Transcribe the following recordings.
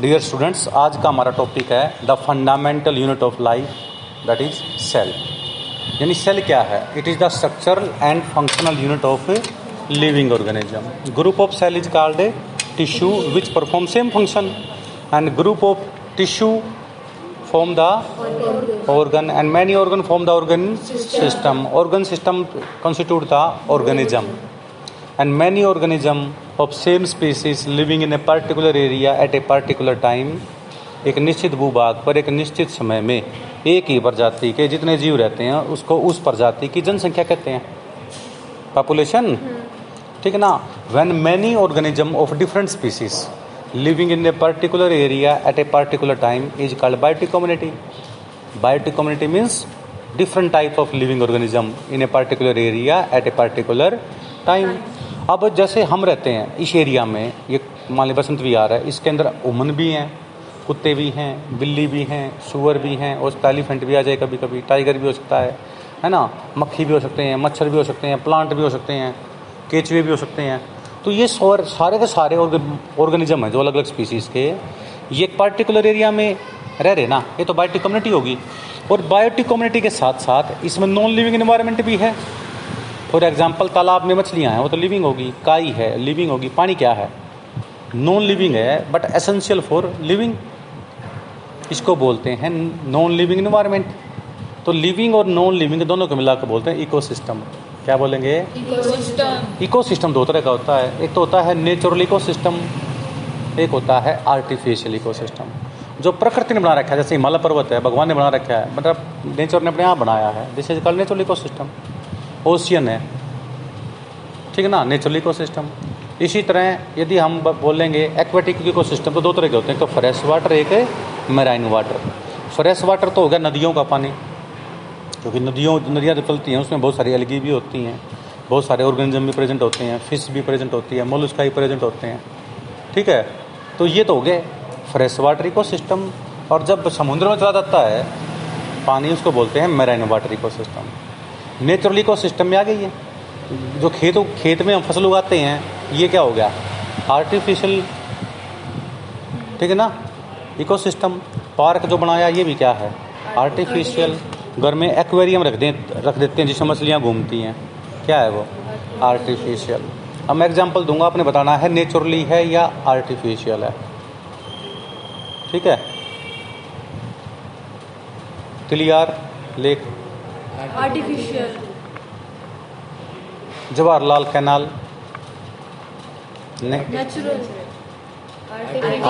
Dear students आज का हमारा टॉपिक है the fundamental unit of life that is cell यानी सेल क्या है? It is the structural and functional unit of living organism group of cell is called a tissue which perform same function and group of tissue form the organ and many organ form the organ system. Organ system constitute the organism. And many organism of same species living in a particular area at a particular time एक निश्चित भूभाग पर एक निश्चित समय में एक ही प्रजाति के जितने जीव रहते हैं उसको उस प्रजाति की जनसंख्या कहते हैं। Population hmm. ठीक है ना? When many organism of different species living in a particular area at a particular time is called biotic community biotic community means different type of living organism in a particular area at a particular time. अब जैसे हम रहते हैं, इस area में, ये मान ली बसंत विहार है, इसके अंदर उमन भी हैं, कुत्ते भी हैं, बिल्ली भी हैं, सुअर भी हैं, और एलिफेंट भी आ जाए कभी कभी टाइगर भी हो सकता है है ना? मक्खी भी हो सकते हैं, मच्छर भी हो सकते हैं प्लांट भी हो सकते हैं केचवे भी हो सकते हैं। तो ये सौर सारे के सारे ऑर्गेनिज्म हैं, जो अलग अलग स्पीसीज़ के। ये एक पर्टिकुलर एरिया में रह रहे ना? ये तो बायोटिक कम्युनिटी होगी। और बायोटिक कम्युनिटी के साथ साथ इसमें नॉन लिविंग इन्वायरमेंट भी है। फॉर एग्ज़ाम्पल तालाब में मछलियाँ हैं वो तो लिविंग होगी काई है लिविंग होगी पानी क्या है? नॉन लिविंग है बट एसेंशियल फॉर लिविंग इसको बोलते हैं नॉन लिविंग इन्वायरमेंट तो लिविंग और नॉन लिविंग दोनों को मिलाकर बोलते हैं इकोसिस्टम क्या बोलेंगे? इकोसिस्टम दो तरह का होता है। एक तो होता है नेचुरल इकोसिस्टम एक होता है आर्टिफिशियल इकोसिस्टम जो प्रकृति ने बना रखा है जैसे हिमालय पर्वत है भगवान ने बना रखा है मतलब नेचर ने अपने आप बनाया है। This is called natural ecosystem ocean है। ठीक है ना? नेचुरल इकोसिस्टम इसी तरह यदि हम बोलेंगे एक्वेटिक इकोसिस्टम तो दो तरह के होते हैं। तो फ्रेश वाटर एक है मेराइन वाटर फ्रेश वाटर तो हो गया नदियों का पानी। क्योंकि नदियों, नदियाँ जो चलती हैं, उसमें बहुत सारी एलगी भी होती हैं। बहुत सारे ऑर्गेनिज्म भी प्रेजेंट होते हैं। फ़िश भी प्रेजेंट होती है। मोलस्का भी प्रेजेंट होते हैं। ठीक है? तो ये तो हो गए फ्रेश वाटर इको सिस्टम और जब समुद्र में चला जाता है, पानी उसको बोलते हैं marine water ecosystem natural ecosystem में आ गई है। जो खेत खेत में हम फ़सल उगाते हैं, ये क्या हो गया? आर्टिफिशियल ठीक है ना? इको सिस्टम पार्क जो बनाया, ये भी क्या है? आर्टिफिशियल घर में एक्वेरियम रख दें, रख देते हैं, जिसमें मछलियाँ घूमती हैं। क्या है वो? आर्टिफिशियल अब मैं एग्ज़ाम्पल दूँगा, आपने बताना है नेचुरली है या आर्टिफिशियल है। ठीक है? Tilyar lake artificial Jawaharlal canal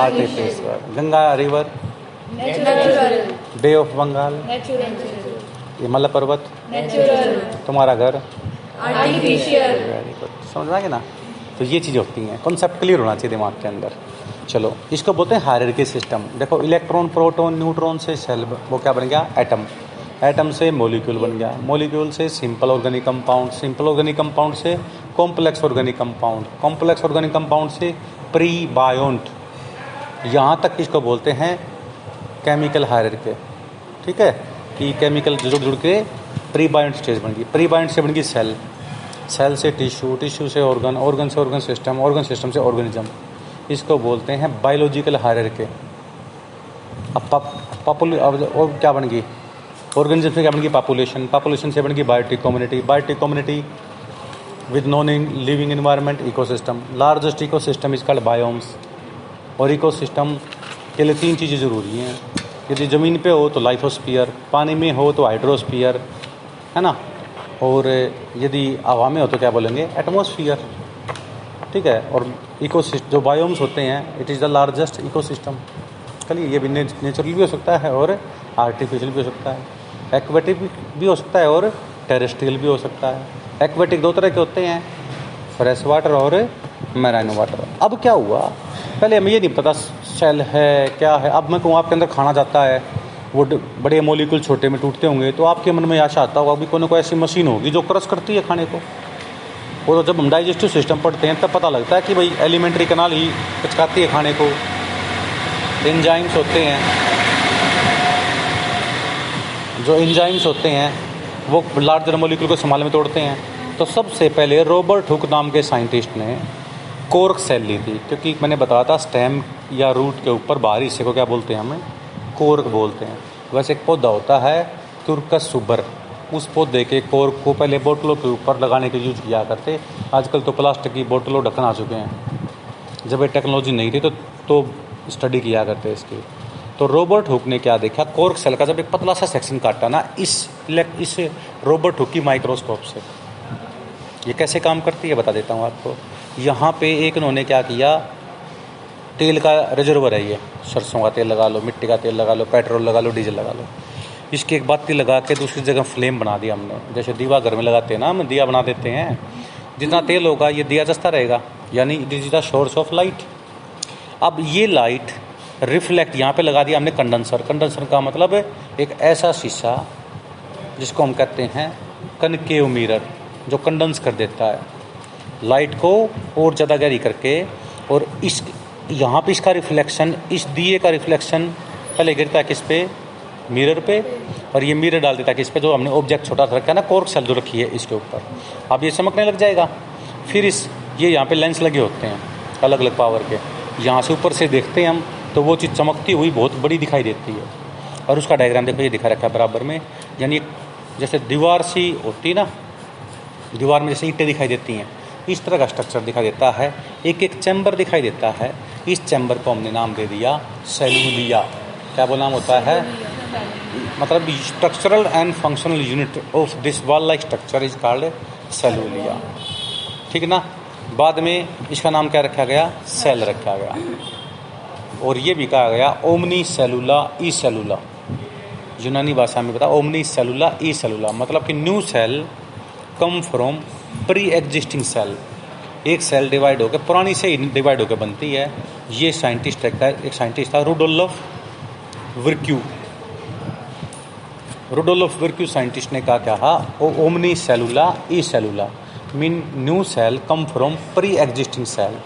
artificial Ganga river natural bay of Bengal natural Himalaya पर्वत नेचुरल तुम्हारा घर आर्टिफिशियल समझ में आ गया ना तो ये चीज़ें होती हैं। कॉन्सेप्ट क्लियर होना चाहिए दिमाग के अंदर। चलो इसको बोलते हैं हायरकी सिस्टम देखो इलेक्ट्रॉन प्रोटॉन न्यूट्रॉन से सेल वो क्या बन गया? एटम एटम से मोलिक्यूल बन गया। मोलिक्यूल से simple organic compound simple organic compound से complex organic compound complex organic compound से प्री बायोन्ट यहाँ तक इसको बोलते हैं केमिकल हायर के ठीक है? कि केमिकल जुड़ जुड़ के प्री बाइंड स्टेज बन गई। प्री बाइंड से बन गई सेल सेल से टिश्यू टिश्यू से ऑर्गन ऑर्गन से ऑर्गन सिस्टम ऑर्गन सिस्टम से ऑर्गेनिज्म इसको बोलते हैं बायोलॉजिकल हायर के अब पॉपुल अब और क्या बन गई? ऑर्गेनिज्म से गई? पॉपुलेशन पॉपुलेशन से गई biotic community biotic community with non in living environment ecosystem largest ecosystem is called biomes और इकोसिस्टम के लिए तीन चीज़ें ज़रूरी हैं। यदि ज़मीन पे हो तो लाइफोस्फीयर पानी में हो तो हाइड्रोस्फीयर है ना? और यदि हवा में हो तो क्या बोलेंगे? एटमोसफियर ठीक है? और इको जो बायोम्स होते हैं it is the largest ecosystem चलिए ये भी नेचुरल भी हो सकता है और आर्टिफिशियल भी हो सकता है। एक्वेटिक भी हो सकता है और टेरेस्ट्रियल भी हो सकता है। एक्वेटिक दो तरह के होते हैं फ्रेश वाटर और मैराइन वाटर अब क्या हुआ? पहले हमें ये नहीं पता सेल है, क्या है? अब मैं कहूँ, आपके अंदर खाना जाता है, वो बड़े मोलिकुल छोटे में टूटते होंगे तो आपके मन में आशा आता होगा कि कोई ना कोई ऐसी मशीन होगी जो क्रश करती है खाने को। वो तो जब हम डाइजेस्टिव सिस्टम पढ़ते हैं, तब पता लगता है कि भाई एलिमेंट्री कनाल ही पचकाती है खाने को। इंजाइम्स होते हैं। जो इंजाइम्स होते हैं, वो लार्जर मोलिकुल को संभाल में तोड़ते हैं। तो सबसे पहले रॉबर्ट हुक नाम के साइंटिस्ट ने कोर्क सेल ली थी, क्योंकि मैंने बताया था स्टेम या रूट के ऊपर बाहरी हिस्से को क्या बोलते हैं हमें? कोर्क बोलते हैं। वैसे एक पौधा होता है तुर्कस सुबर उस पौधे के कोर्क को पहले बोतलों के ऊपर लगाने के यूज़ किया करते। आजकल तो प्लास्टिक की बोतलों ढक्कन आ चुके हैं। जब ये टेक्नोलॉजी नहीं थी तो तो स्टडी किया करते इसकी। तो रोबोट हुक ने क्या देखा? कोर्क सेल का जब एक पतला सा सेक्शन काटा ना, इस इस रोबोट हुक की माइक्रोस्कोप से। ये कैसे काम करती है, बता देता हूँ आपको। यहाँ पे एक उन्होंने क्या किया? तेल का रिजर्वर है ये। सरसों का तेल लगा लो, मिट्टी का तेल लगा लो, पेट्रोल लगा लो, डीजल लगा लो। इसकी एक बाती लगा के दूसरी जगह फ्लेम बना दिया हमने। जैसे दीवा घर में लगाते हैं ना, हम दिया बना देते हैं। जितना तेल होगा, ये दिया जस्ता रहेगा, यानी it is the source of light. अब ये लाइट रिफ्लेक्ट यहाँ पे लगा दिया हमने कंडेंसर। कंडेंसर का मतलब एक ऐसा शीशा जिसको हम कहते हैं कनकेव मिरर, जो कंडेंस कर देता है। लाइट को और ज़्यादा गहरी करके और इस, यहाँ पे इसका रिफ्लेक्शन, इस दिए का रिफ्लेक्शन पहले गिरता है किस पे? मिरर पे। और ये मिरर डाल देता है किस पे? जो हमने ऑब्जेक्ट छोटा सा रखा है ना कोर्क सेल जो रखी है इसके ऊपर। अब ये चमकने लग जाएगा। फिर इस, ये यहाँ पे लेंस लगे होते हैं अलग अलग पावर के। यहाँ से ऊपर से देखते हैं हम। तो वो चीज़ चमकती हुई बहुत बड़ी दिखाई देती है। और उसका डायग्राम देखो, ये दिखा रखा है बराबर में। यानी जैसे दीवार सी होती है ना, दीवार में जैसे ईंटें दिखाई देती हैं। इस तरह का स्ट्रक्चर दिखाई देता है। एक एक चैम्बर दिखाई देता है। इस चैम्बर को हमने नाम दे दिया सेलुलिया क्या वो नाम होता है? मतलब structural and functional unit of this wall like structure is called सेलुलिया ठीक ना? बाद में इसका नाम क्या रखा गया? सेल रखा गया। और ये भी कहा गया, ओमनी सेलुला, ई सेलुला। यूनानी भाषा में बता ओमनी सेलुला, ई सेलुला। मतलब कि new cell come from pre existing cell एक सेल डिवाइड होकर पुरानी से ही डिवाइड होकर बनती है। ये साइंटिस्ट एक एक साइंटिस्ट था Rudolf Virchow Rudolf Virchow scientist ने कहा, क्या हा? ओमनी सेलुला, ई सेलुला। Mean new cell come from pre existing cell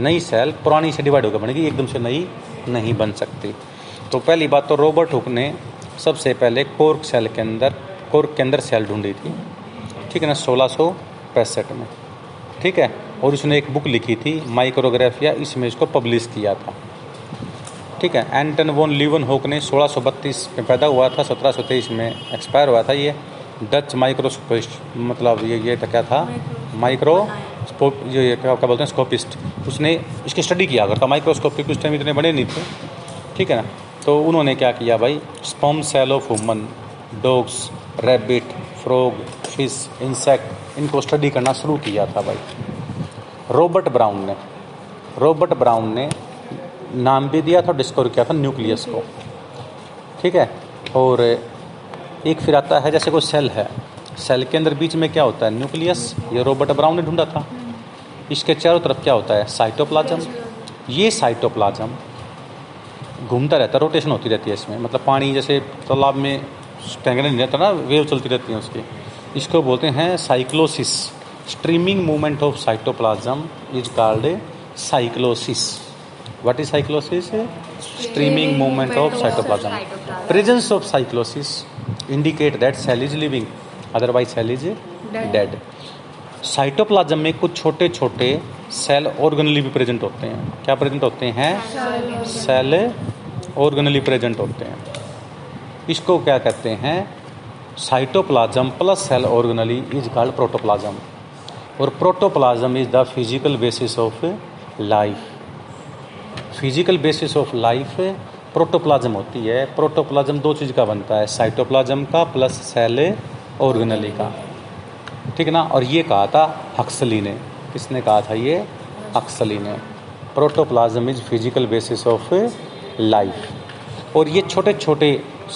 नई सेल पुरानी से डिवाइड होकर बनेगी एकदम से नई नहीं बन सकती। तो पहली बात तो रॉबर्ट हुक ने सबसे पहले कोर्क सेल के अंदर कोर्क के अंदर सेल ढूंढी थी। ठीक है ना सोलह सौ पैंसठ में। ठीक है और उसने एक बुक लिखी थी माइक्रोग्राफिया इसमें इसको पब्लिश किया था। ठीक है एंटन वोन लीवन होक ने 1632 में पैदा हुआ था 1723 में एक्सपायर हुआ था ये। डच माइक्रोस्कोपिस्ट मतलब ये ये क्या था? माइक्रो ये ये क्या बोलते हैं स्कोपिस्ट उसने इसकी स्टडी किया, अगर माइक्रोस्कोप क्योंकि उस टाइम इतने बड़े नहीं थे। ठीक है ना? तो उन्होंने क्या किया भाई? Sperm cell of woman dogs rabbit frog fish insect इनको स्टडी करना शुरू किया था भाई। रॉबर्ट ब्राउन ने। रॉबर्ट ब्राउन ने नाम भी दिया था डिस्कवर किया था न्यूक्लियस को। ठीक है? और एक फिर आता है, जैसे कोई सेल है। सेल के अंदर बीच में क्या होता है? न्यूक्लियस? ये रॉबर्ट ब्राउन ने ढूंढा था। इसके चारों तरफ़ क्या होता है? साइटोप्लाज्म। ये साइटोप्लाज्म घूमता रहता है रोटेशन होती रहती है इसमें। मतलब पानी जैसे तालाब में टैंगने नहीं रहता ना वेव चलती रहती है उसकी। इसको बोलते हैं cyclosis. Streaming movement of cytoplasm is called cyclosis. What is cyclosis? Streaming movement of cytoplasm. Presence of cyclosis indicate that cell is living otherwise cell is dead cytoplasm में कुछ छोटे छोटे सेल ऑर्गनली भी प्रेजेंट होते हैं। क्या present होते हैं? सेल ऑर्गनली प्रेजेंट होते हैं। इसको क्या कहते हैं? Cytoplasm plus cell organelle is called protoplasm और protoplasm is the physical basis of life physical basis of life protoplasm होती है। प्रोटोप्लाज्म दो चीज़ का बनता है। साइटोप्लाज्म का प्लस सेल ऑर्गनली का ठीक है ना? और ये कहा था हक्सली ने। किसने कहा था ये? हक्सली ने। Protoplasm is physical basis of life और ये छोटे छोटे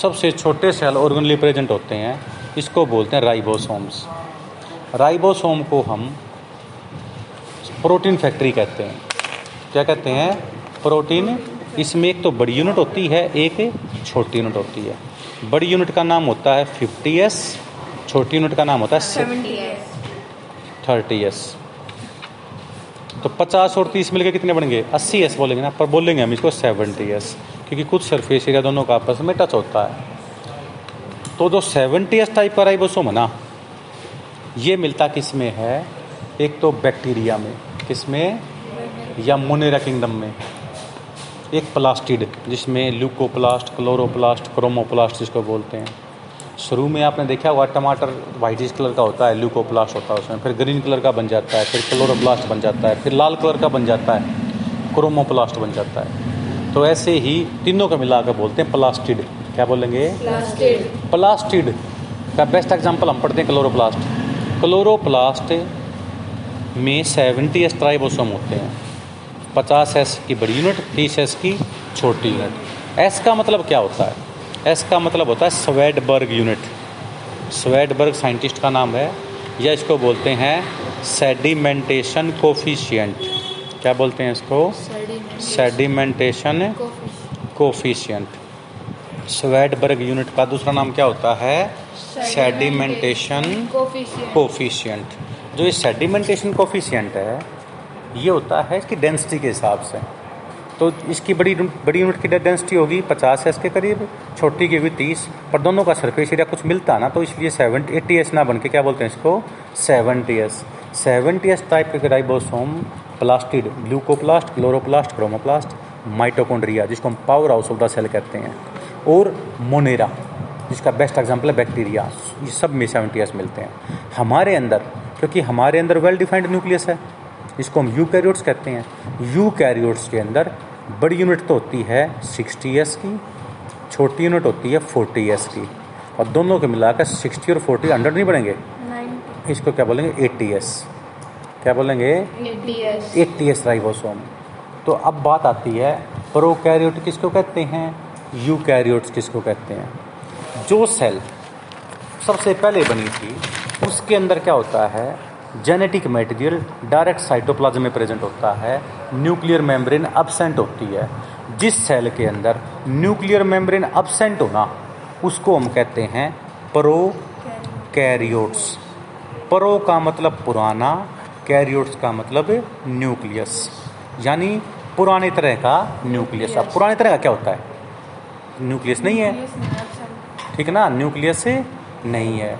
सबसे छोटे सेल ऑर्गनली प्रेजेंट होते हैं। इसको बोलते हैं राइबोसोम्स राइबोसोम को हम प्रोटीन फैक्ट्री कहते हैं। क्या कहते हैं? प्रोटीन इसमें एक तो बड़ी यूनिट होती है, एक छोटी यूनिट होती है। बड़ी यूनिट का नाम होता है फिफ्टी एस छोटी यूनिट का नाम होता है? थर्टी एस तो पचास और तीस मिलकर कितने बनेंगे? अस्सी एस बोलेंगे ना पर बोलेंगे हम इसको सेवेंटी एस क्योंकि कुछ सरफेस एरिया दोनों का आपस में टच होता है। तो जो सेवेंटी एस टाइप का राइबोसोम है। ना ये मिलता किसमें है? एक तो बैक्टीरिया में किसमें या मोनेरा किंगडम में। एक प्लास्टिड जिसमें ल्यूकोप्लास्ट क्लोरोप्लास्ट क्रोमोप्लास्ट जिसको बोलते हैं। शुरू में आपने देखा हुआ टमाटर वाइटिश कलर का होता है ल्यूकोप्लास्ट होता है उसमें फिर ग्रीन कलर का बन जाता है फिर क्लोरोप्लास्ट बन जाता है फिर लाल कलर का बन जाता है क्रोमोप्लास्ट बन जाता है। तो ऐसे ही तीनों को मिलाकर बोलते हैं प्लास्टिड। क्या बोलेंगे? Plastid plastid. का बेस्ट एग्ज़ाम्पल हम पढ़ते हैं क्लोरोप्लास्ट क्लोरोप्लास्ट में सेवेंटी एस ट्राइबोसोम होते हैं। पचास एस की बड़ी यूनिट तीस एस की छोटी यूनिट एस का मतलब क्या होता है? एस का मतलब होता है स्वेडबर्ग यूनिट। स्वेडबर्ग साइंटिस्ट का नाम है। या इसको बोलते हैं सेडिमेंटेशन कोफिशियंट क्या बोलते हैं इसको? सेडिमेंटेशन कोफिशियंट स्वेडबर्ग यूनिट का दूसरा नाम क्या होता है? सेडिमेंटेशन कोफिशियंट जो ये सेडिमेंटेशन कोफिशियंट है, ये होता है इसकी डेंसिटी के हिसाब से। तो इसकी बड़ी बड़ी यूनिट की डेंसिटी होगी पचास एस के करीब, छोटी की हुई तीस, पर दोनों का सरफेस एरिया कुछ मिलता ना तो इसलिए सेवेंटी एट्टी एस ना बन के क्या बोलते हैं इसको? Seventy S seventy S type के ribosome plastid leucoplast chloroplast chromoplast mitochondria जिसको हम power house of the cell कहते हैं, और मोनेरा जिसका बेस्ट एग्ज़ाम्पल है बैक्टीरिया ये सब में सेवेंटी एस मिलते हैं। हमारे अंदर, क्योंकि हमारे अंदर वेल डिफाइंड न्यूक्लियस है इसको हम यू कैरियोट्स कहते हैं। यू कैरियोट्स के अंदर बड़ी यूनिट तो होती है सिक्सटी एस की छोटी यूनिट होती है फोर्टी एस की। और दोनों को मिलाकर सिक्सटी और फोर्टी हंड्रेड नहीं बढ़ेंगे? इसको क्या बोलेंगे? Eighty S. क्या बोलेंगे? Eighty S. राइबोसोम। तो अब बात आती है प्रोकैरियोट किसको कहते हैं? यू कैरियोट्स किसको कहते हैं? जो सेल सबसे पहले बनी थी उसके अंदर क्या होता है? जेनेटिक मटेरियल डायरेक्ट साइटोप्लाज्म में प्रेजेंट होता है न्यूक्लियर मेम्ब्रेन अब्सेंट होती है। जिस सेल के अंदर न्यूक्लियर मेम्ब्रेन अब्सेंट होना उसको हम कहते हैं प्रो कैरियोट्स प्रो का मतलब पुराना कैरियोट्स का मतलब न्यूक्लियस यानी पुराने तरह का न्यूक्लियस अब पुराने तरह का क्या होता है? न्यूक्लियस नहीं है। ठीक है ना? न्यूक्लियस नहीं है।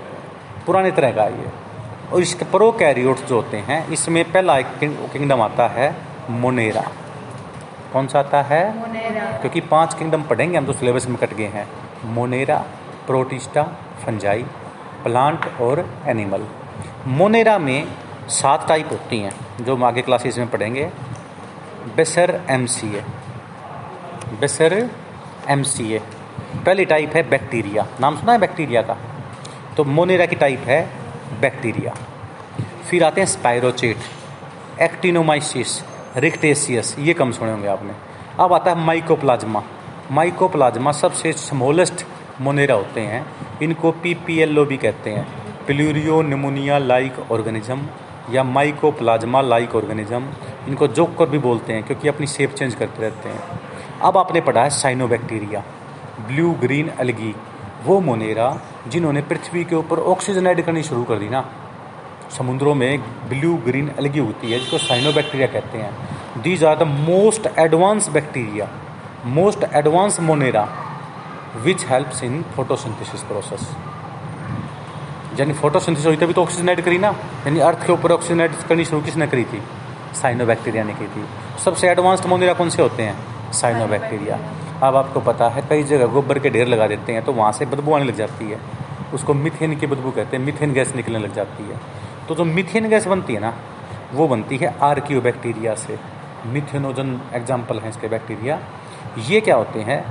पुराने तरह का ये। और इसके प्रो कैरियोट्स जो होते हैं इसमें पहला एक किंगडम आता है मोनेरा। कौन सा आता है? क्योंकि पाँच किंगडम पढ़ेंगे हम तो सिलेबस में कट गए हैं। मोनेरा प्रोटिस्टा फंजाई प्लांट और एनिमल। मोनेरा में सात टाइप होती हैं जो हम आगे क्लासेस में पढ़ेंगे। बेसर एम सी ए बेसर एम सी ए पहली टाइप है बैक्टीरिया। नाम सुना है बैक्टीरिया का? तो मोनेरा की टाइप है बैक्टीरिया। फिर आते हैं स्पायरोचेट एक्टिनोमाइसिस रिक्टेसियस ये कम सुने होंगे आपने। अब आता है माइकोप्लाज्मा माइकोप्लाज्मा सबसे स्मॉलेस्ट मोनेरा होते हैं। इनको पी पी एल ओ भी कहते हैं। प्लूरियो निमोनिया लाइक ऑर्गेनिज्म या माइकोप्लाज्मा लाइक ऑर्गेनिज्म इनको जोकर भी बोलते हैं क्योंकि अपनी शेप चेंज करते रहते हैं। अब आपने पढ़ा है साइनोबैक्टीरिया ब्लू ग्रीन एल्गी वो मोनेरा, जिन्होंने पृथ्वी के ऊपर ऑक्सीजन ऐड करनी शुरू कर दी ना। समुद्रों में ब्लू ग्रीन अलगी होती है, जिसको साइनोबैक्टीरिया कहते हैं। These are the most advance bacteria most advance Monera which helps in photosynthesis process यानी फोटोसिंथेसिस हुई तभी तो ऑक्सीजन ऐड करी ना। यानी अर्थ के ऊपर ऑक्सीजन ऐड करनी शुरू किसने करी थी? साइनोबैक्टीरिया ने की थी। सबसे एडवांस्ड मोनेरा कौन से होते हैं? साइनोबैक्टीरिया अब आपको पता है, कई जगह गोबर के ढेर लगा देते हैं तो वहाँ से बदबू आने लग जाती है। उसको मिथेन की बदबू कहते हैं, मिथेन गैस निकलने लग जाती है। तो जो मिथेन गैस बनती है ना, वो बनती है आर्कियो बैक्टीरिया से। मिथेनोजन एग्ज़ाम्पल हैं इसके बैक्टीरिया। ये क्या होते हैं,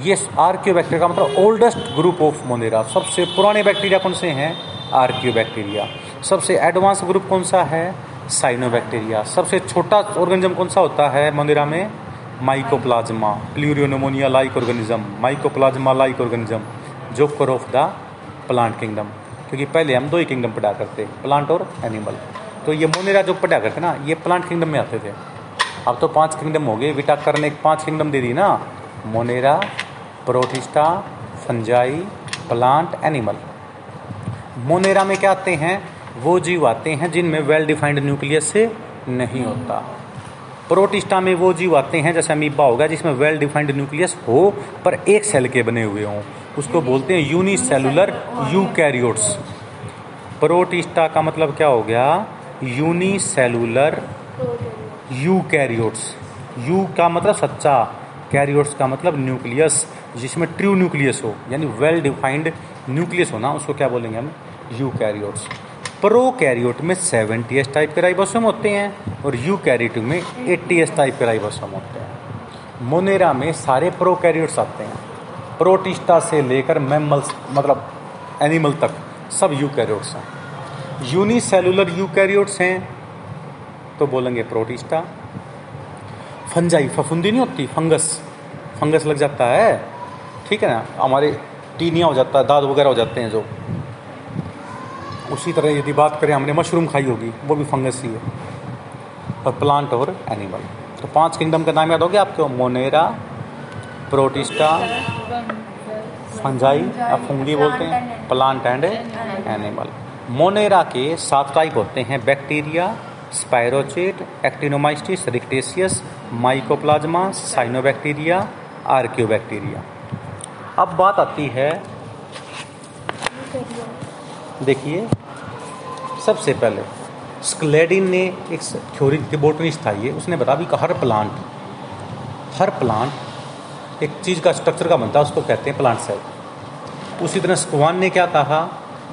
ये आर्कियो बैक्टीरिया का मतलब ओल्डेस्ट ग्रुप ऑफ़ मोनेरा। सबसे पुराने बैक्टीरिया कौन से हैं? आर्कियो बैक्टीरिया सबसे एडवांस ग्रुप कौन सा है? साइनोबैक्टीरिया। सबसे छोटा ऑर्गेनिज्म कौन सा होता है मोनेरा में? Mycoplasma pleuropneumonia like organism mycoplasma like organism joker of the plant kingdom क्योंकि पहले हम दो ही किंगडम पढ़ा करते प्लांट और एनिमल तो ये मोनेरा जो पढ़ा करते ना, ये प्लांट किंगडम में आते थे। अब तो पाँच किंगडम हो गए विटाकर ने एक पाँच किंगडम दे दी ना। Monera, Protista, fungi plant animal Monera में क्या आते हैं? वो जीव आते हैं जिनमें वेल डिफाइंड न्यूक्लियस नहीं होता। प्रोटिस्टा में वो जीव आते हैं, जैसे अमीबा होगा, जिसमें वेल डिफाइंड न्यूक्लियस हो, पर एक सेल के बने हुए हों। उसको बोलते हैं यूनिसेलुलर यूकैरियोट्स प्रोटिस्टा का मतलब क्या हो गया? यूनिसेलुलर यू कैरियोट्स यू का मतलब सच्चा कैरियोट्स का मतलब न्यूक्लियस जिसमें ट्रू न्यूक्लियस हो, यानी वेल डिफाइंड न्यूक्लियस हो ना, उसको क्या बोलेंगे हम? यू कैरियोट्स प्रो कैरियोट में सेवेंटी एस टाइप के राइबोसोम होते हैं और यू कैरियोट में एट्टी एस टाइप के राइबोसोम होते हैं। मोनेरा में सारे प्रो कैरियोट्स आते हैं। प्रोटिस्टा से लेकर मैमल्स मतलब एनिमल तक सब यू कैरियोट्स हैं। यूनिसेलुलर यू कैरियोट्स हैं तो बोलेंगे प्रोटिस्टा। फंजाई फफुंदी नहीं होती? फंगस। फंगस लग जाता है। ठीक है ना? हमारे टीनिया हो जाता है दाद वगैरह हो जाते हैं जो। उसी तरह यदि बात करें, हमने मशरूम खाई होगी, वो भी फंगस ही है। और प्लांट और एनिमल तो पाँच किंगडम का नाम याद हो गया आपको? मोनेरा, प्रोटिस्टा, फंजाई या फंगी बोलते हैं प्लांट एंड एनिमल मोनेरा के सात टाइप होते हैं bacteria spirochete actinomycetes rickettsias mycoplasma cyanobacteria archaeobacteria अब बात आती है, देखिए सबसे पहले स्क्लेडिन ने एक थ्योरी बोटनिस्ट था ये, उसने बताया भी हर प्लांट हर प्लांट एक चीज़ का स्ट्रक्चर का बनता है, उसको कहते हैं प्लांट सेल उसी तरह स्क्वान ने क्या कहा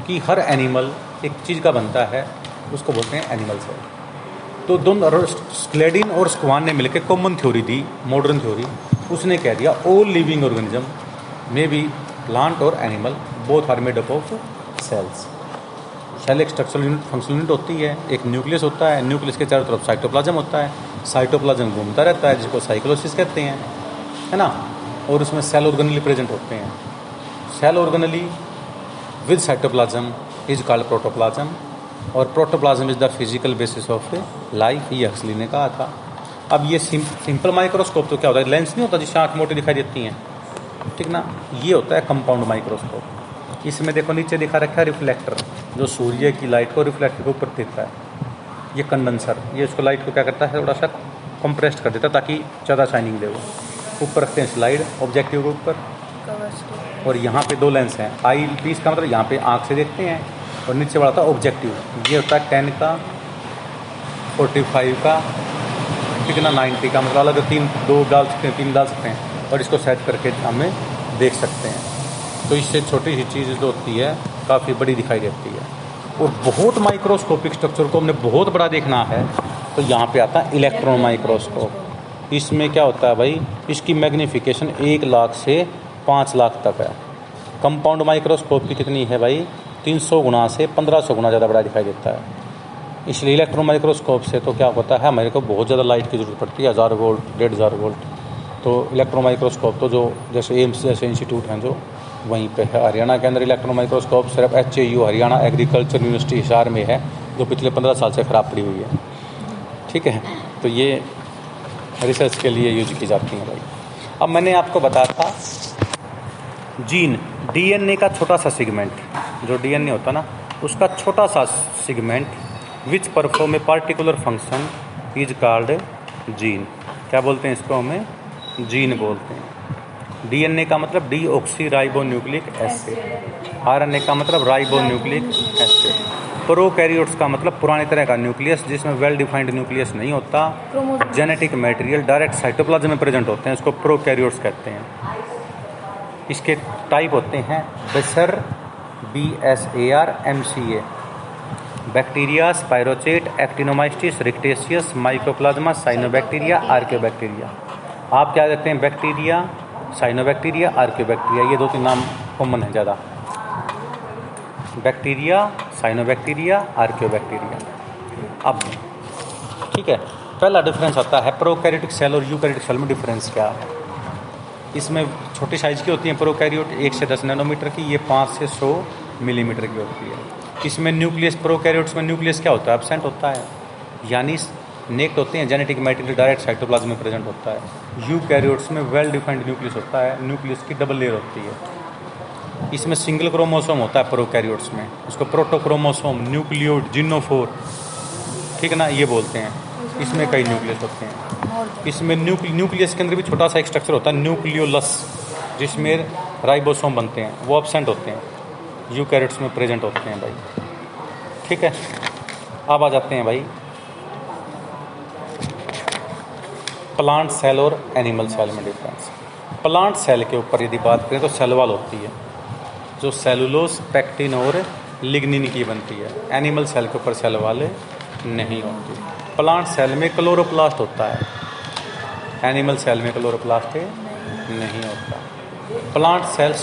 कि हर एनिमल एक चीज़ का बनता है, उसको बोलते हैं एनिमल सेल तो दोनों स्क्लेडिन और स्क्वान ने मिलकर कॉमन थ्योरी दी मॉडर्न थ्योरी उसने कह दिया all living organism may be plant और animal both are made up of cells cell एक स्ट्रक्चरल यूनिट फंक्शनल यूनिट होती है, एक न्यूक्लियस होता है न्यूक्लियस के चारों तरफ़ साइटोप्लाज्म होता है साइटोप्लाज्म घूमता रहता है, जिसको साइक्लोसिस कहते हैं, है ना? और उसमें सेल ऑर्गेनली प्रेजेंट होते हैं। Cell organelle with cytoplasm is called protoplasm और protoplasm is the physical basis of life ये हक्सली ने कहा था। अब ये सिंपल माइक्रोस्कोप तो क्या होता है? लेंस नहीं होता जिससे आँख मोटी दिखाई देती हैं। ठीक ना? ये होता है कंपाउंड माइक्रोस्कोप इसमें देखो, नीचे दिखा रखा है रिफ्लेक्टर जो सूर्य की लाइट को रिफ्लेक्टर के ऊपर देता है। ये कंडेंसर ये उसको लाइट को क्या करता है? थोड़ा सा कंप्रेस्ड कर देता है, ताकि ज़्यादा शाइनिंग दे वो। ऊपर रखते हैं स्लाइड ऑब्जेक्टिव के ऊपर। और यहाँ पे दो लेंस हैं। आई पीस का मतलब यहाँ पे आँख से देखते हैं, और नीचे वाला था ऑब्जेक्टिव ये होता है टेन का फोर्टी फाइव का ठीक है ना नाइन्टी का मतलब अलग तीन, दो डाल सकते हैं, तीन डाल सकते हैं, और इसको सेट करके हमें देख सकते हैं। तो इससे छोटी सी चीज़ जो होती है, काफ़ी बड़ी दिखाई देती है। और बहुत माइक्रोस्कोपिक स्ट्रक्चर को हमने बहुत बड़ा देखना है। तो यहाँ पे आता है इलेक्ट्रॉन माइक्रोस्कोप इसमें क्या होता है भाई? इसकी मैग्नीफिकेशन एक लाख से पाँच लाख तक है। कंपाउंड माइक्रोस्कोप की कितनी है भाई? तीन सौ गुना से पंद्रह सौ गुना ज़्यादा बड़ा दिखाई देता है। इसलिए इलेक्ट्रॉन माइक्रोस्कोप से तो क्या होता है? हमारे को बहुत ज़्यादा लाइट की ज़रूरत पड़ती है, हज़ार वोल्ट डेढ़ हज़ार वोल्ट तो इलेक्ट्रॉन माइक्रोस्कोप तो जो, जैसे एम्स जैसे इंस्टीट्यूट हैं जो वहीं पे है। हरियाणा के अंदर इलेक्ट्रॉन माइक्रोस्कोप सिर्फ़ H Haryana agriculture university Hisar में है, जो पिछले पंद्रह साल से ख़राब पड़ी हुई है। ठीक है? तो ये रिसर्च के लिए यूज़ की जाती है भाई। अब मैंने आपको बताया था जीन डीएनए का छोटा सा सिगमेंट जो डीएनए होता ना, उसका छोटा सा segment which perform a particular function is called gene क्या बोलते हैं इसको हमें? जीन बोलते हैं। डीएनए का मतलब D oxy ribo nucleic acid. RNA का मतलब राइबो न्यूक्लिक एसिड। प्रोकैरियोट्स का मतलब पुराने तरह का न्यूक्लियस जिसमें वेल डिफाइंड न्यूक्लियस नहीं होता। जेनेटिक मटेरियल डायरेक्ट साइटोप्लाज्म में प्रेजेंट होते हैं इसको प्रोकैरियोट्स कहते हैं। इसके टाइप होते हैं बेसर B S A R M C A bacteria spirochete actinomycetes rickettsias mycoplasma cyanobacteria archaeobacteria आप क्या देखते हैं? बैक्टीरिया साइनोबैक्टीरिया आर्क्योबैक्टीरिया ये दो तीन नाम कॉमन है ज़्यादा। बैक्टीरिया साइनोबैक्टीरिया आर्क्योबैक्टीरिया अब, ठीक है, पहला डिफरेंस आता है प्रोकैरियोटिक सेल और यूकैरियोटिक सेल में डिफरेंस क्या? है इसमें छोटी साइज़ की होती है प्रोकैरियोट एक से दस नैनोमीटर की, ये पाँच से सौ मिलीमीटर की होती है। इसमें न्यूक्लियस प्रोकैरियोट्स में न्यूक्लियस क्या होता है? एबसेंट होता है। यानी नेक्ट होते हैं जेनेटिक मटेरियल डायरेक्ट साइटोप्लाज्म में प्रेजेंट होता है। यू कैरियोट्स में वेल डिफाइंड न्यूक्लियस होता है न्यूक्लियस की डबल लेयर होती है। इसमें सिंगल क्रोमोसोम होता है प्रोकैरियोट्स में। उसको प्रोटोक्रोमोसोम न्यूक्लियोड जिनोफोर ठीक है ना, ये बोलते हैं। इसमें कई न्यूक्लियस होते हैं। इसमें न्यूक्लियस के अंदर भी छोटा सा एक स्ट्रक्चर होता है न्यूक्लियोलस जिसमें राइबोसोम बनते हैं। वो एबसेंट होते हैं। यू में प्रेजेंट होते हैं भाई। ठीक है? अब आ जाते हैं भाई। प्लांट सेल और एनिमल सेल में डिफरेंस प्लांट सेल के ऊपर यदि बात करें तो सेल वाल होती है, जो सेलुलोस पैक्टिन और लिग्निन की बनती है। एनिमल सेल के ऊपर सेल वाले नहीं होती। प्लांट सेल में क्लोरोप्लास्ट होता है। एनिमल सेल में क्लोरोप्लास्ट नहीं होता। प्लांट सेल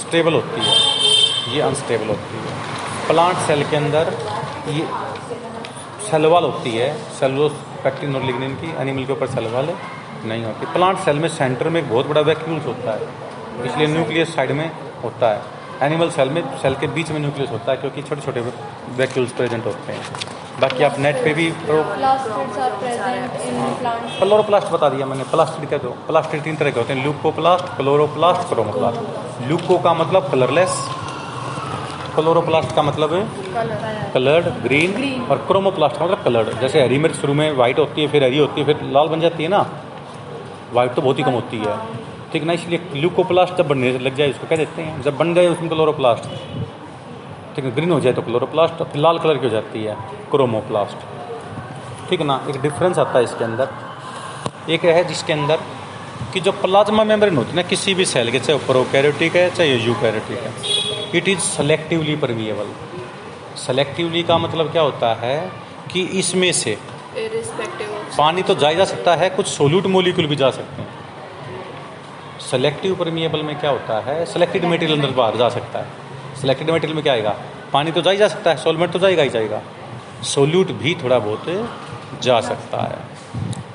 स्टेबल होती है। ये अनस्टेबल होती है। प्लांट सेल के अंदर ये सेल वाल होती है सेलुलोस पैक्टिन और लिग्निन की एनिमल के ऊपर सेलवाल नहीं होती। प्लांट सेल में सेंटर में एक बहुत बड़ा वैक्यूल्स होता है इसलिए न्यूक्लियस साइड में होता है। एनिमल सेल में सेल के बीच में न्यूक्लियस होता है क्योंकि छोटे छोटे वैक्यूल्स प्रेजेंट होते हैं। बाकी आप नेट पे भी Plastids are present in plants. Chloroplast बता दिया मैंने प्लास्टिड क्या दो। प्लास्टिड तीन तरह के होते हैं ल्यूकोप्लास्ट क्लोरोप्लास्ट क्रोमोप्लास्ट ल्यूको का मतलब कलरलेस क्लोरोप्लास्ट का मतलब कलर्ड ग्रीन और क्रोमोप्लास्ट का मतलब कलर्ड जैसे हरी मिर्च शुरू में वाइट होती है फिर हरी होती है फिर लाल बन जाती है ना? वाइट तो बहुत ही कम होती है। ठीक ना? इसलिए ल्यूकोप्लास्ट जब बनने लग जाए उसको क्या देते हैं। जब बन गए उसमें क्लोरोप्लास्ट ठीक है ग्रीन हो जाए तो क्लोरोप्लास्ट फिर लाल कलर की हो जाती है क्रोमोप्लास्ट ठीक है ना? एक डिफरेंस आता है इसके अंदर। एक है जिसके अंदर कि जो प्लाज्मा मेम्ब्रेन होती है ना किसी भी सेल के चाहे प्रोकैरियोटिक है चाहे यूकैरियोटिक है it is selectively permeable selectively का मतलब क्या होता है कि इसमें से पानी तो जा जा सकता है कुछ सोल्यूट मोलिक्यूल भी जा सकते हैं। सेलेक्टिव परमिएबल में क्या होता है? सेलेक्टेड मटेरियल अंदर बाहर जा सकता है। सेलेक्टेड मटेरियल में क्या आएगा? पानी तो जा ही जा सकता है सोलमेंट तो जाएगा ही जाएगा। सोल्यूट भी थोड़ा बहुत जा सकता है।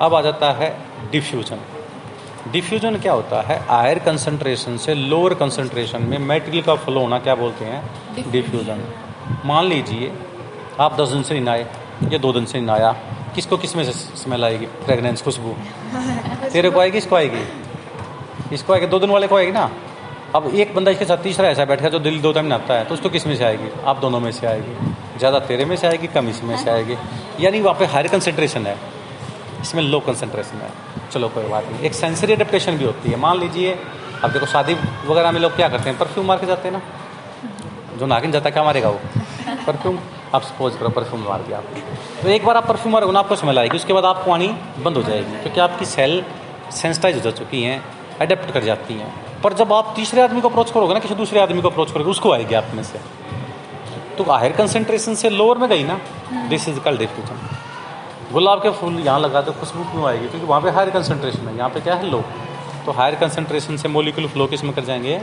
अब आ जाता है डिफ्यूजन डिफ्यूजन क्या होता है? हायर कंसंट्रेशन से लोअर कंसंट्रेशन में मेटेरियल का फ्लो होना क्या बोलते हैं? डिफ्यूजन मान लीजिए आप दस दिन से नहीं नहाए या दो दिन से नहीं नहाया किसको किसमें से स्मेल आएगी? फ्रेगनेंस खुशबू। तेरे को आएगी इसको आएगी? इसको आएगी दो दिन वाले को आएगी ना? अब एक बंदा इसके साथ तीसरा ऐसा बैठा जो दिल दो टाइम नहाता है तो उसको किसमें से आएगी? आप दोनों में से आएगी। ज़्यादा तेरे में से आएगी कम इसमें से आएगी। यानी वहाँ पे हायर कंसंट्रेशन है। इसमें लो कंसंट्रेशन है। चलो कोई बात नहीं। एक सेंसरी अडेप्टेशन भी होती है। मान लीजिए, अब देखो शादी वगैरह में लोग क्या करते हैं? परफ्यूम मार के जाते हैं ना? जो नागिन जाता है, क्या मारेगा वो? परफ्यूम आप सपोज़ करो परफ्यूम मार दिया आपने। तो एक बार आप परफ्यूम मारोगे, ना आपको स्मेल आएगी। उसके बाद आपको आनी बंद हो जाएगी, क्योंकि आपकी सेल सेंसिटाइज हो जा चुकी हैं अडेप्ट कर जाती हैं। पर जब आप तीसरे आदमी को अप्रोच करोगे ना, किसी दूसरे आदमी को अप्रोच करोगे, उसको आएगी आप में से। तो हायर कंसेंट्रेशन से लोअर में गई ना? दिस इज़ कल डिफ्यूजन गुलाब के फूल यहाँ लगा दो खुशबू क्यों आएगी? क्योंकि वहाँ पे हायर कंसेंट्रेशन है। यहाँ पे क्या है? लो तो हायर कंसेंट्रेशन से मोलिकुलर फ्लो किसमें कर जाएँगे?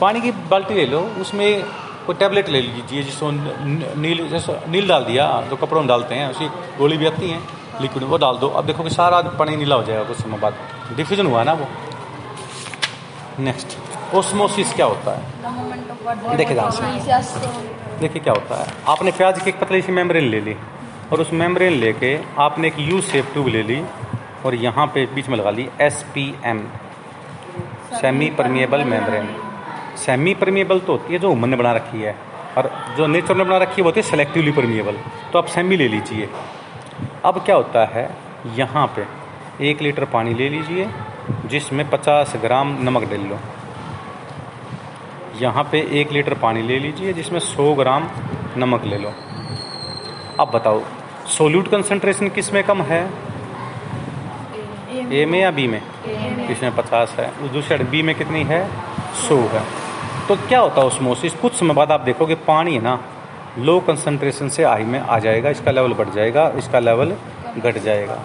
पानी की बाल्टी ले लो उसमें कोई टैबलेट ले लीजिए जिसको नील जैसे नील डाल दिया जो कपड़ों में डालते हैं उसी गोली भी आती है लिक्विड वो डाल दो। अब देखो कि सारा पानी नीला हो जाएगा कुछ समय बाद। डिफ्यूजन हुआ ना वो? नेक्स्ट ओस्मोसिस क्या होता है? देखिए ध्यान से। देखिए क्या होता है। आपने प्याज की एक पतली सी मेम्ब्रेन ले ली। और उस मेम्ब्रेन लेके आपने एक यू शेप ट्यूब ले ली और यहाँ पे बीच में लगा ली S P M semi permeable membrane semi permeable तो होती है जो उमन ने बना रखी है और जो नेचर ने बना रखी है वो होती है सेलेक्टिवली परमिएबल तो आप सेमी ले लीजिए। अब क्या होता है? यहाँ पे एक लीटर पानी ले लीजिए, जिसमें 50 ग्राम नमक डाल लो। यहाँ पे एक लीटर पानी ले लीजिए, जिसमें 100 ग्राम नमक ले लो। अब बताओ सोल्यूट कंसंट्रेशन किसमें कम है? ए में या बी में? इसमें 50 है। उस दूसरे बी में कितनी है? 100 है। तो क्या होता है osmosis? कुछ समय बाद आप देखोगे पानी है ना लो कंसंट्रेशन से आई में आ जाएगा इसका लेवल बढ़ जाएगा इसका लेवल घट जाएगा।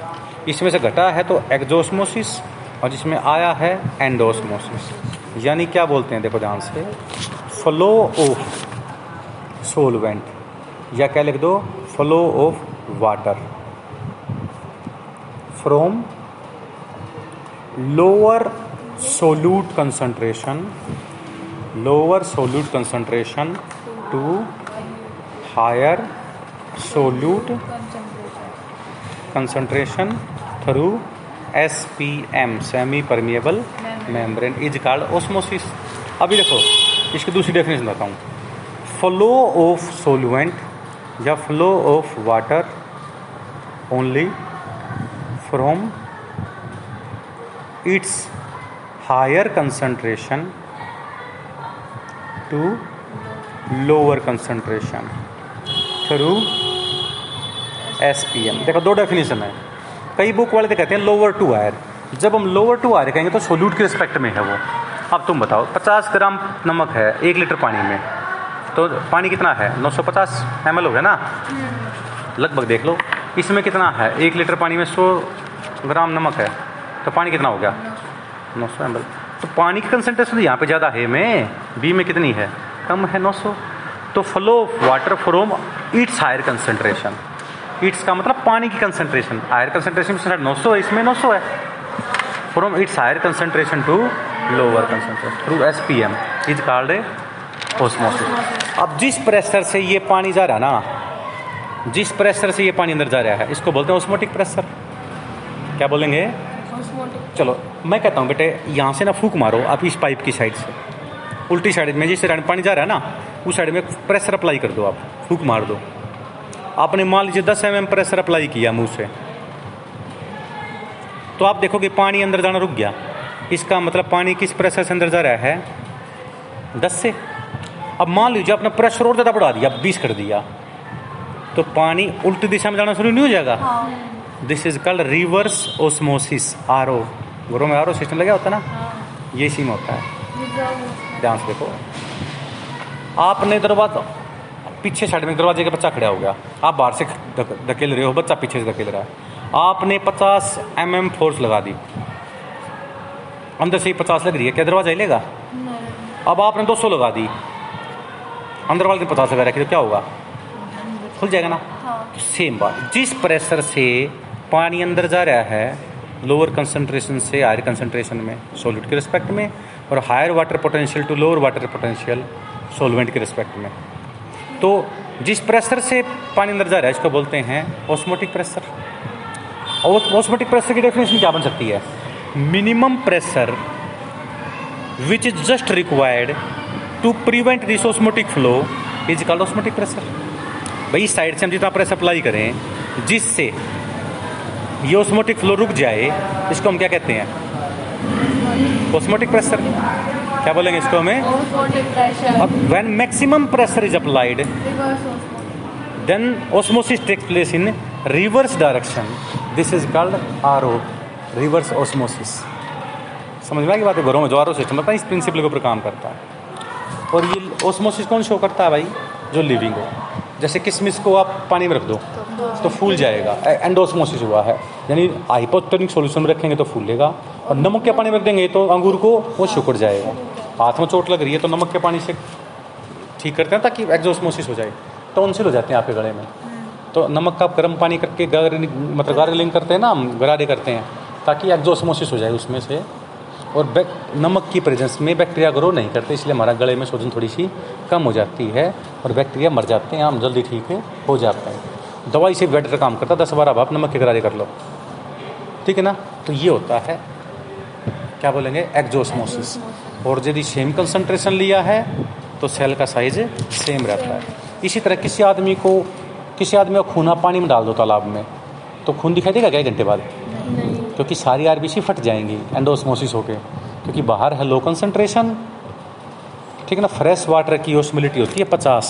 इसमें से घटा है तो एक्जोस्मोसिस और जिसमें आया है एंडोस्मोसिस यानी क्या बोलते हैं देखो ध्यान से। फ्लो ऑफ़ सोलवेंट या क्या लिख दो flow of water from lower solute concentration lower solute concentration to higher solute concentration through S P M semi permeable membrane is called osmosis अभी देखो, इसकी दूसरी डेफिनेशन बताऊँ। फ्लो ऑफ़ सोलुएंट या flow of water only from its higher concentration to lower concentration through SPM देखो दो definition है। कई बुक वाले तो कहते हैं लोअर टू आयर जब हम लोअर टू आयर कहेंगे तो सोल्यूट के रिस्पेक्ट में है वो। अब तुम बताओ 50 ग्राम नमक है एक लीटर पानी में तो पानी कितना है? 950 ml हो गया ना? लगभग देख लो। इसमें कितना है? एक लीटर पानी में 100 ग्राम नमक है। तो पानी कितना हो गया? 900 एम तो पानी की कंसनट्रेशन यहाँ पे ज़्यादा है में बी में कितनी है? कम है 900 तो flow of water from its higher concentration its का मतलब पानी की कंसनट्रेशन हायर कंसनट्रेशन नौ सौ है, इसमें 900 है। From its higher concentration to lower concentration through S P M is called osmosis अब जिस प्रेशर से ये पानी जा रहा ना जिस प्रेशर से ये पानी अंदर जा रहा है इसको बोलते हैं ओस्मोटिक प्रेशर क्या बोलेंगे? चलो मैं कहता हूँ बेटे यहाँ से ना फूक मारो आप इस पाइप की साइड से। उल्टी साइड में जिस साइड में पानी जा रहा है ना उस साइड में प्रेशर अप्लाई कर दो आप फूक मार दो। आपने मान लीजिए दस एम प्रेशर अप्लाई किया मुँह से। तो आप देखोगे पानी अंदर जाना रुक गया। इसका मतलब पानी किस प्रेशर से अंदर जा रहा है? दस से। अब मान लीजिए आपने प्रेशर और ज़्यादा बढ़ा दिया बीस कर दिया। तो पानी उल्टी दिशा में जाना शुरू नहीं हो जाएगा? This is called reverse osmosis R O घरों में आर ओ सिस्टम लगा होता है। ना ये सीम होता है। ध्यान से देखो। आपने दरवाज़ा पीछे साइड में दरवाजे का बच्चा खड़ा हो गया। आप बाहर से धकेल रहे हो बच्चा पीछे से धकेल रहा है। आपने 50 एम एम फोर्स लगा दी। अंदर से ही 50 लग रही है। क्या दरवाज़ा हिलेगा? अब आपने 200 लगा दी। अंदर वाले ने 50 लगा रखी तो क्या होगा? खुल जाएगा ना? हाँ। तो सेम बात। जिस प्रेशर से पानी अंदर जा रहा है लोअर कंसंट्रेशन से हायर कंसंट्रेशन में सॉलिड के रिस्पेक्ट में और higher water potential to lower water potential solvent के रिस्पेक्ट में। तो जिस प्रेशर से पानी अंदर जा रहा है इसको बोलते हैं ऑस्मोटिक प्रेशर और ऑस्मोटिक प्रेशर की डेफिनेशन क्या बन सकती है? Minimum pressure which is just required to prevent this osmotic flow is called osmotic pressure भाई इस साइड से हम जितना प्रेशर अप्लाई करें जिससे ये ऑस्मोटिक फ्लो रुक जाए इसको हम क्या कहते हैं? ऑस्मोटिक प्रेशर क्या बोलेंगे इसको हमें? ऑस्मोटिक प्रेशर अब when maximum pressure is applied reverse osmotic then osmosis takes place in reverse direction. This is called RO reverse समझ में आ गई बात? है घरों में जो आर सिस्टम होता है इस प्रिंसिपल के ऊपर काम करता है। और ये ओस्मोसिस कौन शो करता है भाई? जो लिविंग हो। जैसे किशमिश को आप पानी में रख दो तो फूल जाएगा। एंडोसमोसिस हुआ है। यानी हाइपोटोनिक सॉल्यूशन में रखेंगे तो फूलेगा। और नमक के पानी में रख देंगे तो अंगूर को वो सिकुड़ जाएगा। हाथ में चोट लग रही है तो नमक के पानी से ठीक करते हैं ताकि एग्जोस्मोसिस हो जाए। टॉन्सिल हो जाते हैं आपके गले में। तो नमक का आप गर्म पानी करके गार्गलिंग मतलब गार्गलिंग करते हैं ना, हम गरारे करते हैं, ताकि एग्जोस्मोसिस हो जाए उसमें से। और बैक, नमक की प्रेजेंस में बैक्टीरिया ग्रो नहीं करते, इसलिए हमारा गले में सूजन थोड़ी सी कम हो जाती है और बैक्टीरिया मर जाते हैं हम जल्दी ठीक हो जाते हैं। दवाई से बेटर काम करता दस बार अब आप नमक के गरारे कर लो। ठीक है ना? तो ये होता है, क्या बोलेंगे? एग्जोस्मोसिस और यदि सेम कंसंट्रेशन लिया है तो सेल का साइज़ सेम रहता है। इसी तरह किसी आदमी को, किसी आदमी को खूना पानी में डाल दो तालाब में तो खून दिखाई देगा क्या घंटे बाद? क्योंकि सारी आरबीसी फट जाएँगी एंडोसमोसिस होके। क्योंकि बाहर है लो कंसनट्रेशन ठीक है ना फ्रेश वाटर की ओसमिलिटी होती है पचास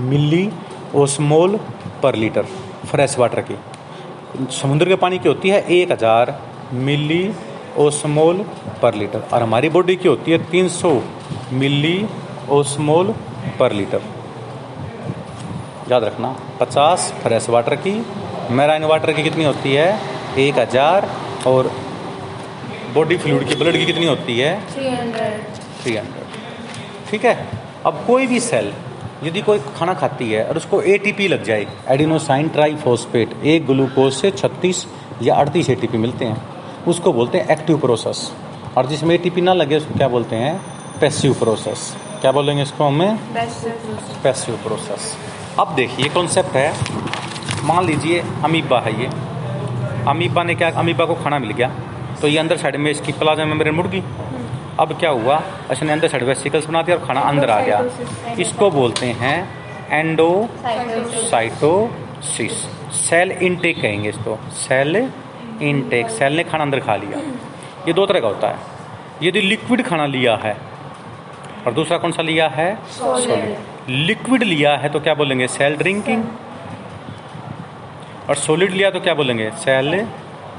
milli osmole per litre fresh water की। समुद्र के पानी की होती है एक हज़ार मिली ओसमोल पर लीटर और हमारी बॉडी की होती है तीन सौ मिली ओसमोल पर लीटर याद रखना, पचास फ्रेश वाटर की मैराइन वाटर की कितनी होती है? एक हज़ार और बॉडी फ्लूड की ब्लड की कितनी होती है? थ्री हंड्रेड ठीक है? अब कोई भी सेल यदि कोई खाना खाती है और उसको एटीपी लग जाए एडिनोसाइन ट्राइफॉस्फेट एक ग्लूकोज से 36 या 38 एटीपी मिलते हैं। उसको बोलते हैं एक्टिव प्रोसेस और जिसमें एटीपी ना लगे उसको क्या बोलते हैं? पैसिव प्रोसेस क्या बोलेंगे इसको हमें? पैसिव प्रोसेस अब देखिए कॉन्सेप्ट है। मान लीजिए अमीबा है ये। अमीबा ने क्या अमीबा को खाना मिल गया। तो ये अंदर साइड में इसकी प्लाज्मा मेम्ब्रेन मुड़ गई अब क्या हुआ? इसने अंदर साइड वेसिकल्स बना दिया और खाना अंदर आ गया। इसको बोलते हैं एंडो साइटोसिस। सेल इनटेक कहेंगे इसको। सेल इनटेक सेल ने खाना अंदर खा लिया। ये दो तरह का होता है। यदि लिक्विड खाना लिया है और दूसरा कौन सा लिया है? Solid. लिक्विड लिया है तो क्या बोलेंगे? सेल ड्रिंकिंग और सोलिड लिया तो क्या बोलेंगे? सेल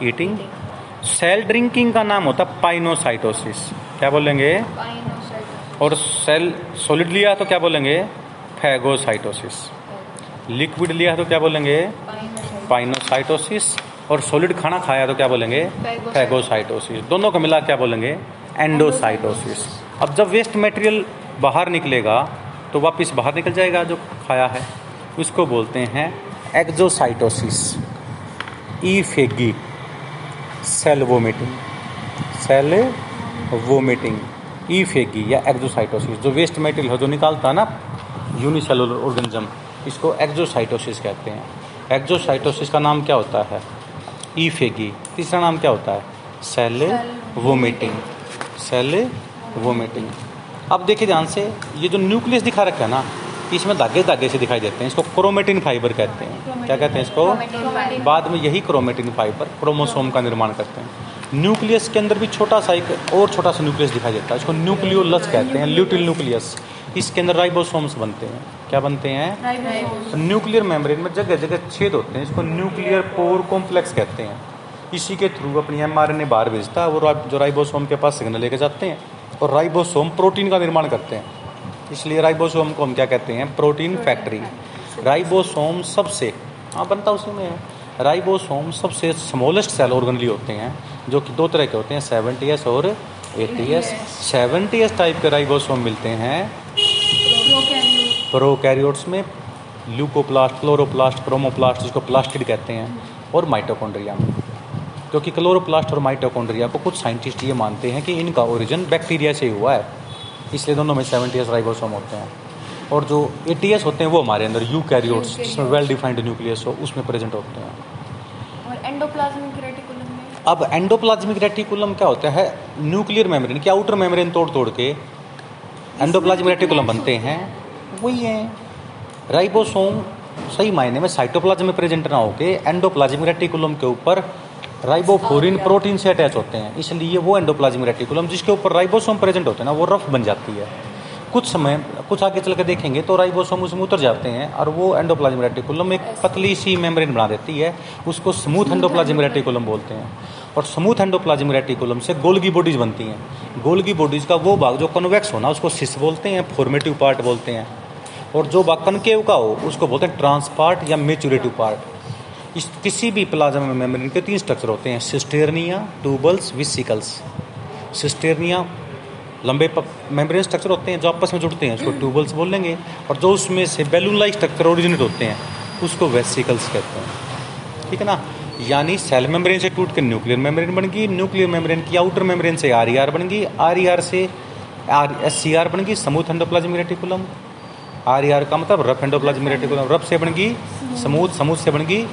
ईटिंग सेल ड्रिंकिंग का नाम होता है पाइनोसाइटोसिस क्या बोलेंगे? और सेल सॉलिड लिया तो क्या बोलेंगे? फैगोसाइटोसिस लिक्विड लिया तो क्या बोलेंगे? पाइनोसाइटोसिस और सॉलिड खाना खाया तो क्या बोलेंगे? फैगोसाइटोसिस दोनों को मिला क्या बोलेंगे? एंडोसाइटोसिस अब जब वेस्ट मटेरियल बाहर निकलेगा तो वापस बाहर निकल जाएगा जो खाया है। उसको बोलते हैं एक्जोसाइटोसिस ई फेगी सेल वोमिटिंग सेल वोमिटिंग ई फेगी या एक्जोसाइटोसिस जो वेस्ट मटेरियल है, जो निकालता है ना यूनिसेलुलर ऑर्गेनिज्म इसको एक्जोसाइटोसिस कहते हैं। एक्जोसाइटोसिस का नाम क्या होता है? ई फेगी तीसरा नाम क्या होता है? Cell vomiting. Cell vomiting. अब देखिए ध्यान से, ये जो न्यूक्लियस दिखा रखा है ना इसमें धागे धागे से दिखाई देते हैं। इसको क्रोमेटिन फाइबर कहते हैं। क्या कहते हैं इसको? बाद में यही क्रोमेटिन फाइबर क्रोमोसोम का निर्माण करते हैं। न्यूक्लियस के अंदर भी छोटा सा एक और छोटा सा न्यूक्लियस दिखाई देता है। इसको न्यूक्लियोलस कहते हैं ल्यूटिल न्यूक्लियस। इसके अंदर राइबोसोम्स बनते हैं। क्या बनते हैं? न्यूक्लियर मेम्ब्रेन में जगह जगह छेद होते हैं। इसको न्यूक्लियर पोर कॉम्प्लेक्स कहते हैं। इसी के थ्रू अपनी एम आर एन ए बाहर भेजता है वो जो राइबोसोम के पास सिग्नल लेके जाते हैं और राइबोसोम प्रोटीन का निर्माण करते हैं। इसलिए राइबोसोम को हम क्या कहते हैं? Protein factory. राइबोसोम सबसे हाँ बनता उसी में है। राइबोसोम सबसे स्मॉलेस्ट सेल ऑर्गनली होते हैं जो कि दो तरह के होते हैं सेवेंटी एस और eighty S seventy S type के राइबोसोम मिलते हैं। प्रोकैरियोट्स में ल्यूकोप्लास्ट क्लोरोप्लास्ट क्रोमोप्लास्ट जिसको प्लास्टिड कहते हैं और माइटोकॉन्ड्रिया में। क्योंकि क्लोरोप्लास्ट और माइटोकॉन्ड्रिया को कुछ साइंटिस्ट ये मानते हैं कि इनका ओरिजिन बैक्टीरिया से ही हुआ है। इसलिए दोनों में सेवेंटी एस राइबोसोम होते हैं। और जो ए होते हैं वो हमारे अंदर यू कैरियोट्स जिसमें वेल डिफाइंड न्यूक्लियस हो उसमें प्रेजेंट होते हैं। और एंडोप्लाज्मिक रेटिकुलम में? अब एंडोप्लाज्मिक रेटिकुलम क्या होता है? न्यूक्लियर मेम्ब्रेन की आउटर मेम्ब्रेन तोड़ तोड़ के एंडोप्लाज्मिक रेटिकुलम बनते हैं? वही है। राइबोसोम सही मायने में साइटोप्लाज्म में प्रेजेंट ना होके एंडोप्लाज्मिक रेटिकुलम के ऊपर राइबोफोरिन प्रोटीन से अटैच होते हैं, इसलिए वो एंडोप्लाज्मिक रेटिकुलम जिसके ऊपर राइबोसोम प्रेजेंट होते हैं ना, वो रफ बन जाती है। कुछ समय, कुछ आगे चल के देखेंगे तो राइबोसोम उसमें उतर जाते हैं और वो एंडोप्लाज्मिक रेटिकुलम एक पतली सी मेम्ब्रेन बना देती है, उसको स्मूथ एंडोप्लाज्मिक रेटिकुलम बोलते हैं। और स्मूथ एंडोप्लाज्मिक रेटिकुलम से गोल्गी बॉडीज बनती हैं। गोल्गी बॉडीज का वो भाग जो कन्वेक्स होना, उसको सिस बोलते हैं फॉर्मेटिव पार्ट बोलते हैं। और जो भाग कनकेव का हो, उसको बोलते हैं ट्रांसपार्ट या मेचुरेटिव पार्ट इस किसी भी प्लाज्मा में मेम्ब्रेन के तीन स्ट्रक्चर होते हैं सिस्टेरनिया ट्यूबल्स विसिकल्स सिस्टेरनिया लंबे मेम्ब्रेन स्ट्रक्चर होते हैं जो आपस में जुड़ते हैं उसको ट्यूबल्स बोल लेंगे, और जो उसमें से बैलून लाइक स्ट्रक्चर ओरिजिनेट होते हैं, उसको वेसिकल्स कहते हैं। ठीक है ना? यानी सेल मेम्ब्रेन से टूट के न्यूक्लियर मेम्ब्रेन बन गई न्यूक्लियर मेम्ब्रेन की आउटर मेम्ब्रेन से आर ई आर बन गई आर ई आर से आर एस सी आर बन गई smooth endoplasmic reticulum R E R का मतलब रफ एंडोप्लाज्मिक रेटिकुलम रफ से बन गई समूथ समूथ से बन गई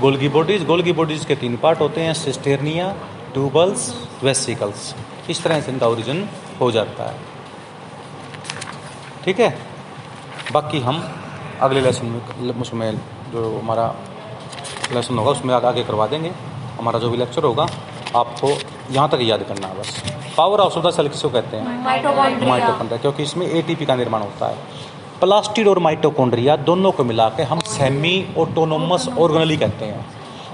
गोल्गी बॉडीज गोल्गी बॉडीज के तीन पार्ट होते हैं सिस्टेरनिया ट्यूबल्स वेसिकल्स। इस तरह से इनका ओरिजिन हो जाता है। ठीक है? बाकी हम अगले लेसन में उसमें जो हमारा लेसन होगा उसमें आगे करवा देंगे। हमारा जो भी लेक्चर होगा आपको यहाँ तक याद करना है बस। पावर ऑफ़ द सेल किसको कहते हैं? माइटोकॉन्ड्रिया क्योंकि इसमें एटीपी का निर्माण होता है। प्लास्टिड और माइटोकॉन्ड्रिया दोनों को मिला के हम सेमी ऑटोनोमस ऑर्गनली कहते हैं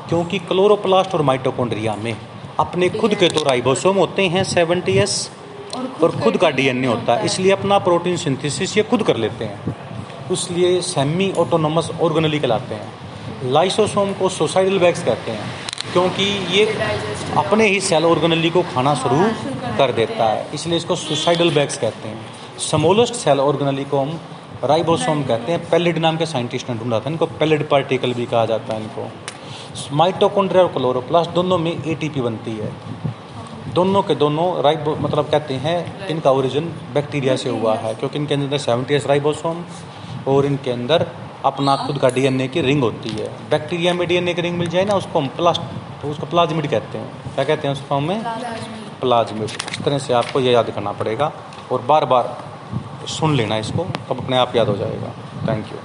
क्योंकि क्लोरोप्लास्ट और माइटोकॉन्ड्रिया में अपने खुद के तो राइबोसोम होते हैं सेवेंटी एस और खुद का डीएनए होता है इसलिए अपना प्रोटीन सिंथेसिस ये खुद कर लेते हैं इसलिए सेमी ऑटोनोमस ऑर्गनली कहलाते हैं। लाइसोसोम को सोसाइडल बैग्स कहते हैं क्योंकि ये अपने ही सेल ऑर्गनली को खाना शुरू कर देता है। इसलिए इसको सुसाइडल बैग्स कहते हैं। समोलस्ट सेल ऑर्गनली को हम राइबोसोम कहते हैं पेलिड नाम के साइंटिस्ट ने ढूंढा था इनको पेलिड पार्टिकल भी कहा जाता है इनको। माइटोकॉन्ड्रिया और क्लोरोप्लास्ट दोनों में एटीपी बनती है। दोनों के दोनों राइबो मतलब कहते हैं इनका ओरिजिन बैक्टीरिया से हुआ है क्योंकि इनके अंदर सेवेंटी एस राइबोसोम और इनके अंदर अपना खुद का डीएनए की रिंग होती है। बैक्टीरिया में डीएनए की रिंग मिल जाए ना उसको हम प्लास्ट तो उसको प्लाज्मिड कहते हैं। क्या कहते हैं उसको हमें? प्लाज्मिड इस तरह से आपको ये याद करना पड़ेगा और बार बार सुन लेना इसको तब अपने आप याद हो जाएगा। Thank you